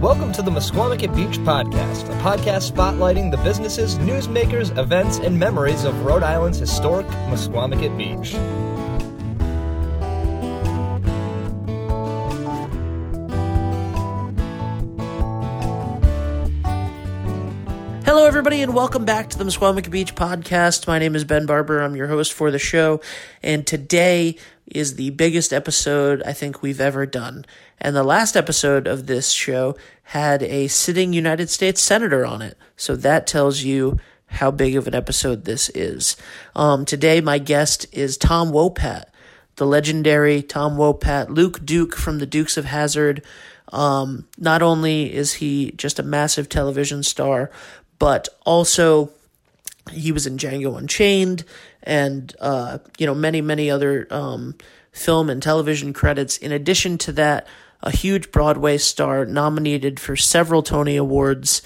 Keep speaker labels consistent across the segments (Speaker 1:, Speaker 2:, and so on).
Speaker 1: Welcome to the Misquamicut Beach Podcast, a podcast spotlighting the businesses, newsmakers, events, and memories of Rhode Island's historic Misquamicut Beach.
Speaker 2: Hello, everybody, and welcome back to the Misquamicut Beach podcast. My name is Ben Barber. I'm your host for the show, and today is the biggest episode I think we've ever done. And the last episode of this show had a sitting United States Senator on it, so that tells you how big of an episode this is. Um, today, my guest is Tom Wopat, the legendary Tom Wopat, Luke Duke from the Dukes of Hazzard. Um, not only is he just a massive television star, but also he was in Django Unchained and uh, you know many many other um, film and television credits. In addition to that, a huge Broadway star, nominated for several Tony Awards,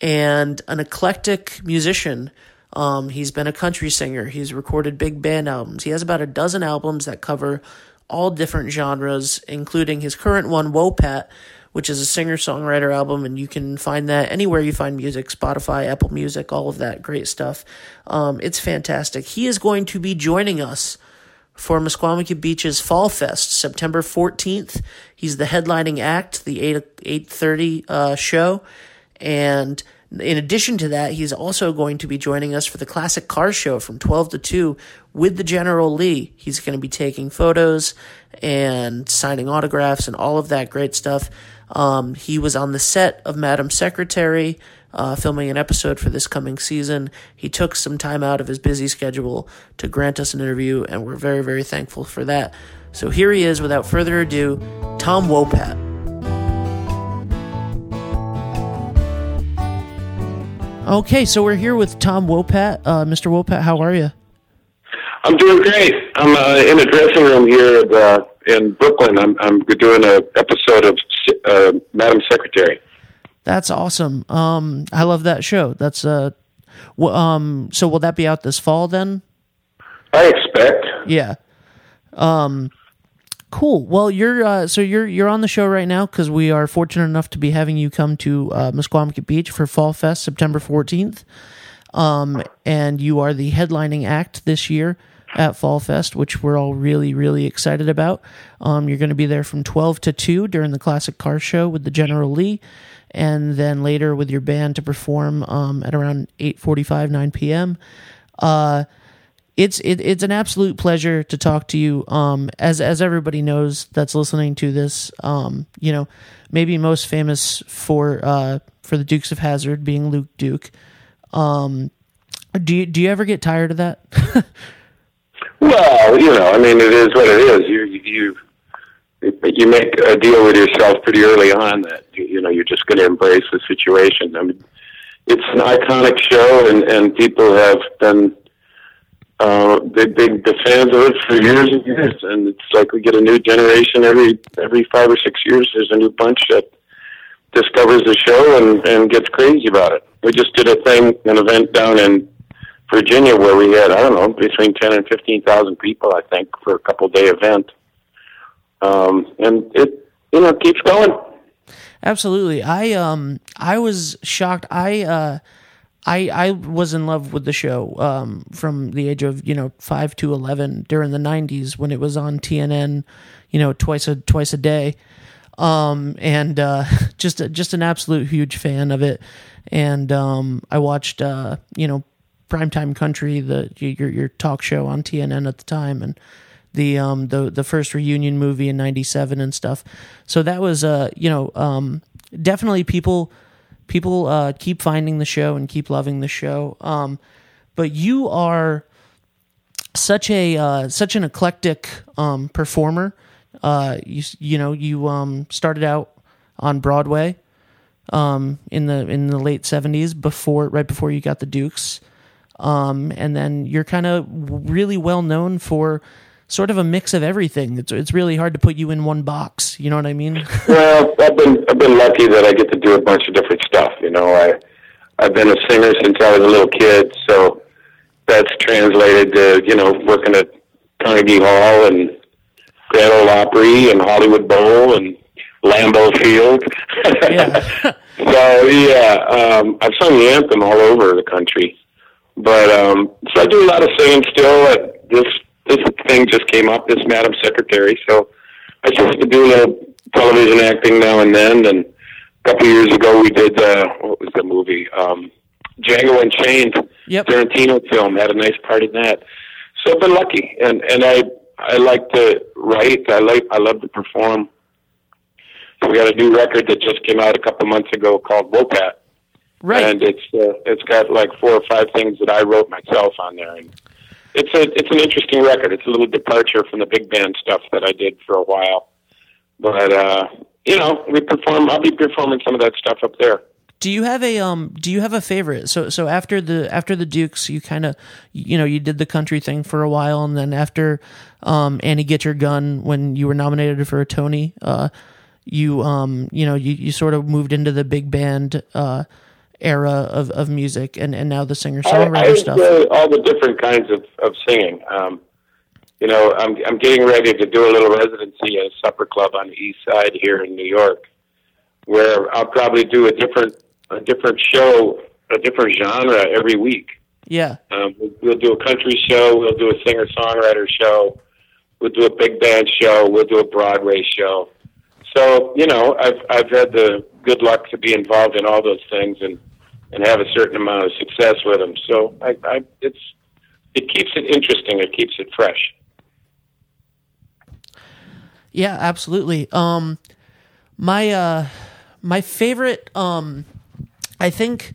Speaker 2: and an eclectic musician. Um, he's been a country singer. He's recorded big band albums. He has about a dozen albums that cover all different genres, including his current one, Wopat, which is a singer songwriter album, and you can find that anywhere you find music Spotify, Apple Music, all of that great stuff. Um, it's fantastic. He is going to be joining us for Misquamicut Beach's Fall Fest, September 14th. He's the headlining act, the 8 8:30 uh, show, and in addition to that, he's also going to be joining us for the Classic Car Show from 12 to 2 with the General Lee. He's going to be taking photos and signing autographs and all of that great stuff. Um, he was on the set of Madam Secretary, uh, filming an episode for this coming season. He took some time out of his busy schedule to grant us an interview, and we're very, very thankful for that. So here he is, without further ado, Tom Wopat. Okay, so we're here with Tom Wopat. Uh, Mr. Wopat, how are you?
Speaker 3: I'm doing great. I'm uh, in a dressing room here at, uh, in Brooklyn. I'm, I'm doing an episode of uh, Madam Secretary.
Speaker 2: That's awesome. Um, I love that show. That's uh, w- um, so will that be out this fall then?
Speaker 3: I expect.
Speaker 2: Yeah. Um, cool. Well, you're uh, so you're you're on the show right now because we are fortunate enough to be having you come to uh, Beach for Fall Fest September fourteenth. Um, and you are the headlining act this year at Fall Fest, which we're all really, really excited about. Um, you're going to be there from 12 to 2 during the Classic Car Show with the General Lee, and then later with your band to perform um, at around 8.45, 9 p.m. Uh, it's it, it's an absolute pleasure to talk to you. Um, as as everybody knows that's listening to this, um, you know, maybe most famous for uh, for the Dukes of Hazzard being Luke Duke. Um, do you do you ever get tired of that?
Speaker 3: well, you know, I mean, it is what it is. You you you make a deal with yourself pretty early on that you, you know you're just going to embrace the situation. I mean, it's an iconic show, and and people have been uh, they've been the fans of it for years and years. And it's like we get a new generation every every five or six years. There's a new bunch that discovers the show and and gets crazy about it. We just did a thing, an event down in Virginia where we had I don't know between ten and fifteen thousand people, I think, for a couple day event. Um, and it you know keeps going.
Speaker 2: Absolutely. I um I was shocked. I uh I I was in love with the show um from the age of, you know, 5 to 11 during the 90s when it was on TNN, you know, twice a twice a day. Um and uh just a, just an absolute huge fan of it. And um I watched uh you know Primetime Country, the your your talk show on TNN at the time and the um the the first reunion movie in 97 and stuff. So that was uh you know um definitely people people uh keep finding the show and keep loving the show. Um but you are such a uh such an eclectic um performer. Uh you you know you um started out on Broadway um in the in the late 70s before right before you got the Dukes. Um and then you're kind of really well known for sort of a mix of everything. It's it's really hard to put you in one box. You know what I mean?
Speaker 3: well, I've been I've been lucky that I get to do a bunch of different stuff. You know, I I've been a singer since I was a little kid, so that's translated to you know working at Carnegie Hall and Grand Ole Opry and Hollywood Bowl and Lambeau Field.
Speaker 2: Yeah.
Speaker 3: so yeah, um, I've sung the anthem all over the country, but um, so I do a lot of singing still. Uh, This this thing just came up, this Madam Secretary, so I just to do a little television acting now and then. And a couple of years ago, we did uh, what was the movie? Um, Django Unchained.
Speaker 2: Yep.
Speaker 3: Tarantino film. Had a nice part in that. So I've been lucky, and and I I like to write. I like I love to perform. So we got a new record that just came out a couple months ago called Wopat,
Speaker 2: Right.
Speaker 3: and it's uh, it's got like four or five things that I wrote myself on there, and it's a it's an interesting record. It's a little departure from the big band stuff that I did for a while, but uh, you know we perform. I'll be performing some of that stuff up there.
Speaker 2: Do you have a um? Do you have a favorite? So so after the after the Dukes, you kind of you know you did the country thing for a while, and then after um Annie Get Your Gun when you were nominated for a Tony, uh, you um you know you, you sort of moved into the big band uh era of, of music, and and now the singer songwriter stuff.
Speaker 3: enjoy all the different kinds of, of singing. Um, you know, I'm I'm getting ready to do a little residency at a supper club on the east side here in New York, where I'll probably do a different a different show, a different genre every week.
Speaker 2: Yeah,
Speaker 3: Um, we'll, we'll do a country show, we'll do a singer songwriter show, we'll do a big band show, we'll do a Broadway show. So you know, I've I've had the good luck to be involved in all those things and and have a certain amount of success with them. So I, I it's it keeps it interesting, it keeps it fresh.
Speaker 2: Yeah, absolutely. Um, my uh, my favorite. Um, I think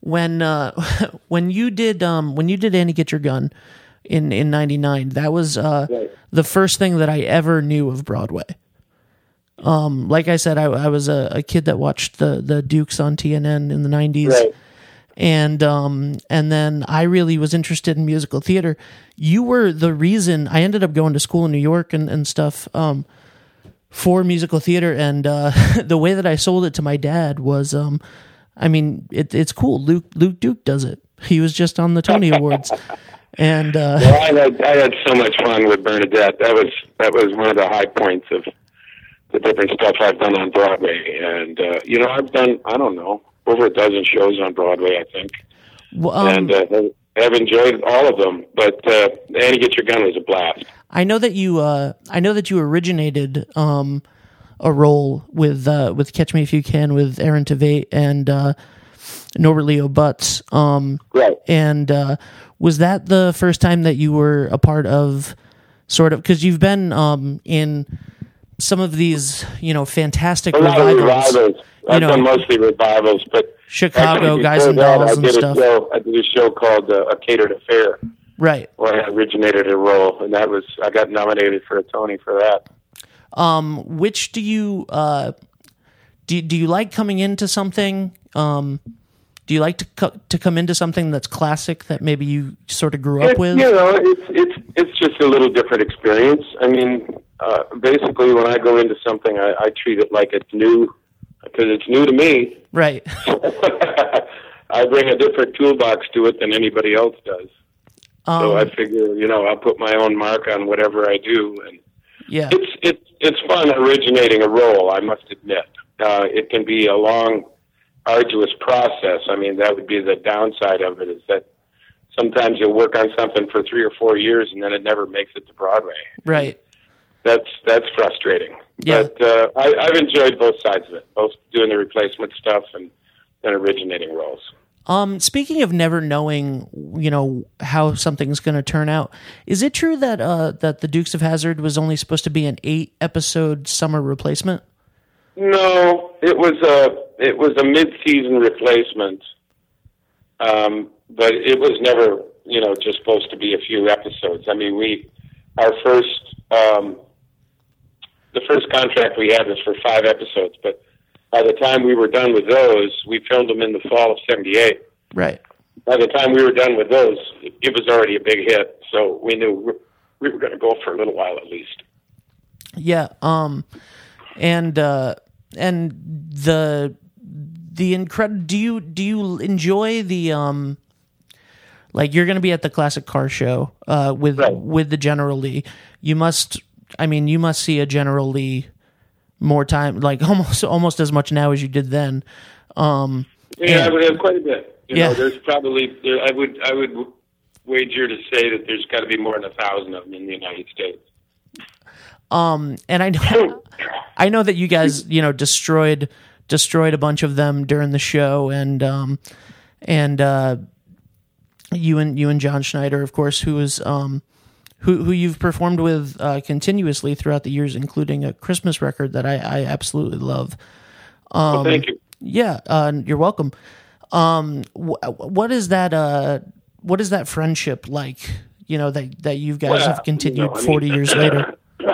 Speaker 2: when uh, when you did um, when you did Annie Get Your Gun in in '99, that was uh,
Speaker 3: Right.
Speaker 2: the first thing that I ever knew of Broadway. Um, like I said, I, I was a, a kid that watched the the Dukes on TNN in the '90s
Speaker 3: Right.
Speaker 2: and um and then I really was interested in musical theater. You were the reason I ended up going to school in New York and, and stuff um for musical theater and uh the way that I sold it to my dad was um I mean it, it's cool. Luke Luke Duke does it. He was just on the Tony Awards. And uh
Speaker 3: Well, I had I had so much fun with Bernadette. That was that was one of the high points of the different stuff I've done on Broadway. And uh, you know, I've done I don't know over a dozen shows on Broadway, I think.
Speaker 2: w- um,
Speaker 3: and uh, have enjoyed all of them. But uh, Annie Get Your Gun was a blast.
Speaker 2: I know that you uh I know that you originated um a role with uh with Catch Me If You Can with Aaron Tveit and uh Norbert Leo Butz. Um
Speaker 3: Right.
Speaker 2: and uh was that the first time that you were a part of sort of because you've been um in some of these, you know, fantastic
Speaker 3: A lot of
Speaker 2: revivals.
Speaker 3: revivals. I've
Speaker 2: know-
Speaker 3: done mostly revivals, but
Speaker 2: Chicago Guys and
Speaker 3: that,
Speaker 2: Dolls
Speaker 3: I
Speaker 2: and stuff.
Speaker 3: Show, I did a show called uh, A Catered Affair,
Speaker 2: Right.
Speaker 3: where I originated a role, and that was I got nominated for a Tony for that.
Speaker 2: Um which do you uh do do you like coming into something um do you like to co- to come into something that's classic that maybe you sort of grew up with?
Speaker 3: You know, it's it's it's just a little different experience. I mean, uh, basically, when I go into something, I, I treat it like it's new because it's new to me.
Speaker 2: Right.
Speaker 3: I bring a different toolbox to it than anybody else does. so
Speaker 2: Um,
Speaker 3: I figure, you know, I'll put my own mark on whatever I do, and
Speaker 2: yeah.
Speaker 3: it's it's it's fun originating a role. I must admit, uh, it can be a long, arduous process. I mean, that would be the downside of it is that sometimes you'll work on something for three or four years and then it never makes it to Broadway.
Speaker 2: Right.
Speaker 3: That's that's frustrating.
Speaker 2: Yeah.
Speaker 3: But uh, I, I've enjoyed both sides of it, both doing the replacement stuff and, and originating roles.
Speaker 2: Um, speaking of never knowing, you know, how something's going to turn out, is it true that uh, that the Dukes of Hazzard was only supposed to be an eight episode summer replacement?
Speaker 3: No, it was a it was a mid season replacement, um, but it was never you know just supposed to be a few episodes. I mean, we our first um, the first contract we had was for five episodes, but by the time we were done with those, we filmed them in the fall of '78.
Speaker 2: Right.
Speaker 3: By the time we were done with those, it was already a big hit, so we knew we were going to go for a little while at least.
Speaker 2: Yeah. Um, and uh, and the the incredible. Do you do you enjoy the um? Like you're going to be at the classic car show uh, with
Speaker 3: Right.
Speaker 2: with the General Lee. You must. I mean, you must see a General Lee more time, like almost almost as much now as you did then. Um,
Speaker 3: Yeah, I would have quite a bit. You
Speaker 2: Yeah.
Speaker 3: know, there's probably there, I would I would wager to say that there's got to be more than a thousand of them in the United States.
Speaker 2: um, and I know I know that you guys you know destroyed destroyed a bunch of them during the show, and um, and uh, you and you and John Schneider, of course, who is um, who who you've performed with uh, continuously throughout the years, including a Christmas record that I, I absolutely love. Um,
Speaker 3: well, thank you.
Speaker 2: Yeah, uh, you're welcome. Um, wh- what is that? Uh, what is that friendship like? You know that that you guys
Speaker 3: Well,
Speaker 2: have continued
Speaker 3: you know, I mean-
Speaker 2: forty years later.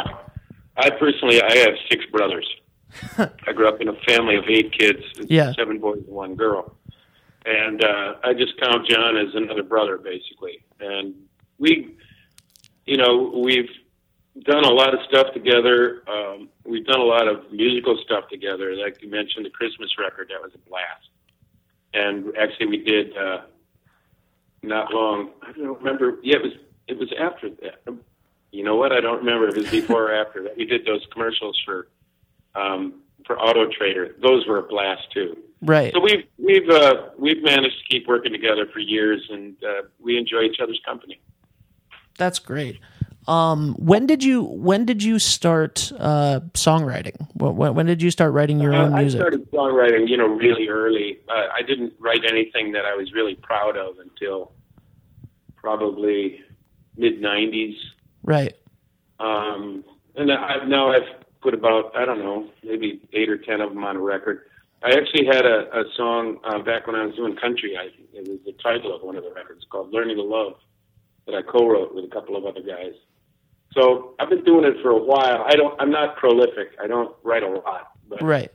Speaker 3: I personally, I have six brothers. I grew up in a family of eight kids,
Speaker 2: Yeah.
Speaker 3: seven boys and one girl, and uh, I just count John as another brother, basically. And we, you know, we've done a lot of stuff together. Um, we've done a lot of musical stuff together. Like you mentioned, the Christmas record that was a blast. And actually, we did uh, not long. I don't remember. Yeah, it was. It was after that. You know what? I don't remember if it was before or after that. We did those commercials for um, for Auto Trader. Those were a blast too.
Speaker 2: Right.
Speaker 3: So we've we've uh, we've managed to keep working together for years, and uh, we enjoy each other's company.
Speaker 2: That's great. Um, when did you when did you start uh, songwriting? When, when did you start writing your own
Speaker 3: music? I started songwriting, you know, really early. Uh, I didn't write anything that I was really proud of until probably mid '90s.
Speaker 2: Right.
Speaker 3: Um, and I've now I've put about I don't know maybe eight or ten of them on a record. I actually had a, a song uh, back when I was doing country. I it was the title of one of the records called "Learning to Love" that I co-wrote with a couple of other guys. So I've been doing it for a while. I don't. I'm not prolific. I don't write a lot, but
Speaker 2: Right.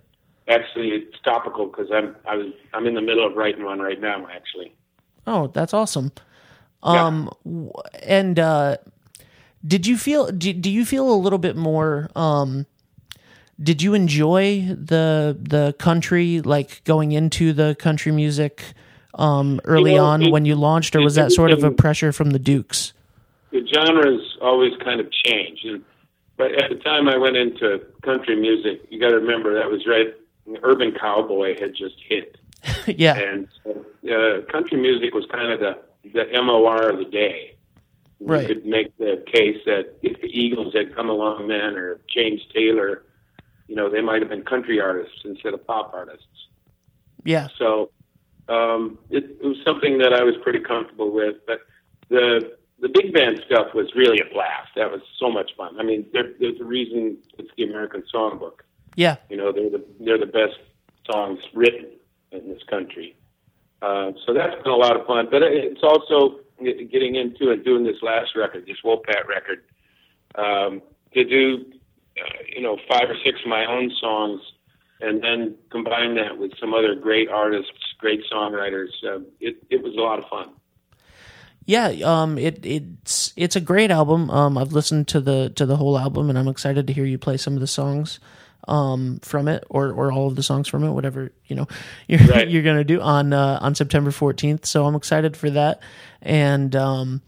Speaker 3: actually it's topical because I'm I was I'm in the middle of writing one right now. Actually,
Speaker 2: Oh, that's awesome. Um, w and uh, did you feel? Do, do you feel a little bit more? Um, did you enjoy the the country like going into the country music um, early
Speaker 3: You know,
Speaker 2: on
Speaker 3: it-
Speaker 2: when you launched, or was that sort of a pressure from the Dukes?
Speaker 3: the genres always kind of change. And, but at the time I went into country music, you got to remember that was right. Urban Cowboy had just hit,
Speaker 2: yeah.
Speaker 3: and uh, country music was kind of the the MOR of the day.
Speaker 2: Right.
Speaker 3: You could make the case that if the Eagles had come along then, or James Taylor, you know, they might have been country artists instead of pop artists.
Speaker 2: Yeah.
Speaker 3: So um, it, it was something that I was pretty comfortable with. But the the big band stuff was really a blast. That was so much fun. I mean, there, there's a reason it's the American Songbook.
Speaker 2: Yeah.
Speaker 3: You know, they're the they're the best songs written in this country. Uh, so that's been a lot of fun. But it's also getting into and doing this last record, this Wopat record, um, to do uh, you know five or six of my own songs, and then combine that with some other great artists, great songwriters. Uh, it it was a lot of fun.
Speaker 2: Yeah, um, it it's it's a great album. Um, I've listened to the to the whole album, and I'm excited to hear you play some of the songs um from it, or or all of the songs from it, whatever you know you're
Speaker 3: Right.
Speaker 2: you're gonna do on uh, on September 14th. So I'm excited for that. And um,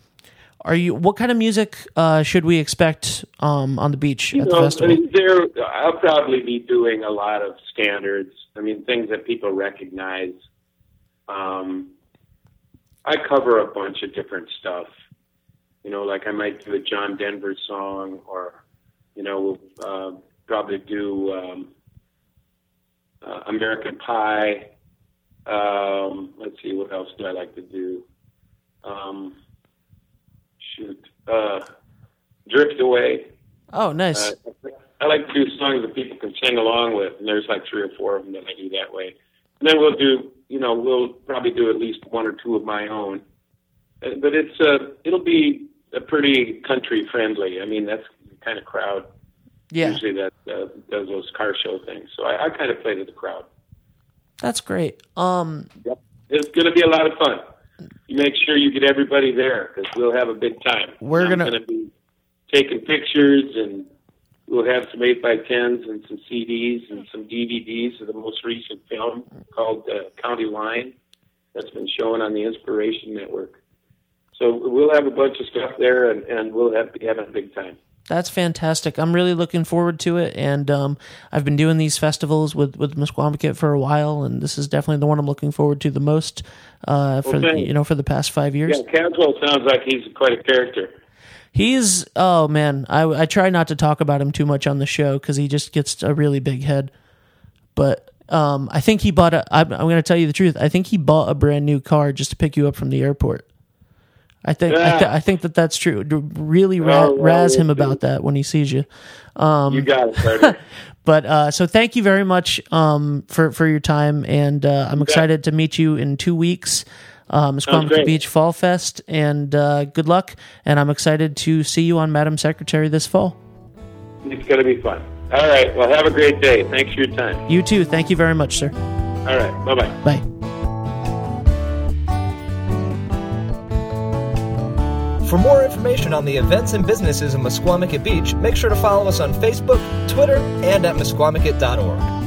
Speaker 2: are you? What kind of music uh should we expect um on the beach at the festival?
Speaker 3: I mean, there, I'll probably be doing a lot of standards. I mean, things that people recognize. Um, I cover a bunch of different stuff. You know, like I might do a John Denver song, or you know, we'll uh, probably do um, uh, American Pie. Um, let's see, what else do I like to do? Um, shoot, uh, Drift Away.
Speaker 2: oh, nice.
Speaker 3: Uh, I like to do songs that people can sing along with, and there's like three or four of them that I do that way. And then we'll do, you know, we'll probably do at least one or two of my own. Uh, But it's uh, it'll be a pretty country friendly. I mean, that's the kind of crowd
Speaker 2: yeah,
Speaker 3: usually that uh, does those car show things. So I, I kind of play to the crowd.
Speaker 2: that's great. Um,
Speaker 3: It's going to be a lot of fun. You make sure you get everybody there because we'll have a big time.
Speaker 2: We're gonna-
Speaker 3: gonna be taking pictures and we'll have some eight by tens and some CDs and some DVDs of the most recent film called uh, County Line that's been shown on the Inspiration Network. So we'll have a bunch of stuff there and, and we'll have be having a big time.
Speaker 2: That's fantastic. I'm really looking forward to it, and um, I've been doing these festivals with with Misquamicut for a while, and this is definitely the one I'm looking forward to the most uh, for
Speaker 3: Okay.
Speaker 2: you know for the past five years.
Speaker 3: Yeah, Caswell sounds like he's quite a character.
Speaker 2: He's oh man, I I try not to talk about him too much on the show because he just gets a really big head. But um, I think he bought a. I'm, I'm going to tell you the truth. I think he bought a brand new car just to pick you up from the airport. I think I, th- I think that that's true. Really ra-
Speaker 3: Oh, well,
Speaker 2: razz him about that when he sees you.
Speaker 3: you got it,
Speaker 2: But uh, so thank you very much um, for for your time, and uh, I'm excited to meet you in two weeks. Um, Squamish. Beach Fall Fest, and uh, good luck. And I'm excited to see you on Madam Secretary this fall.
Speaker 3: it's going to be fun. All right. Well, have a great day. Thanks for your time.
Speaker 2: You too. Thank you very much, sir.
Speaker 3: All right. Bye bye.
Speaker 2: Bye.
Speaker 1: For more information on the events and businesses in Misquamicut Beach, make sure to follow us on Facebook, Twitter, and at misquamicut.org.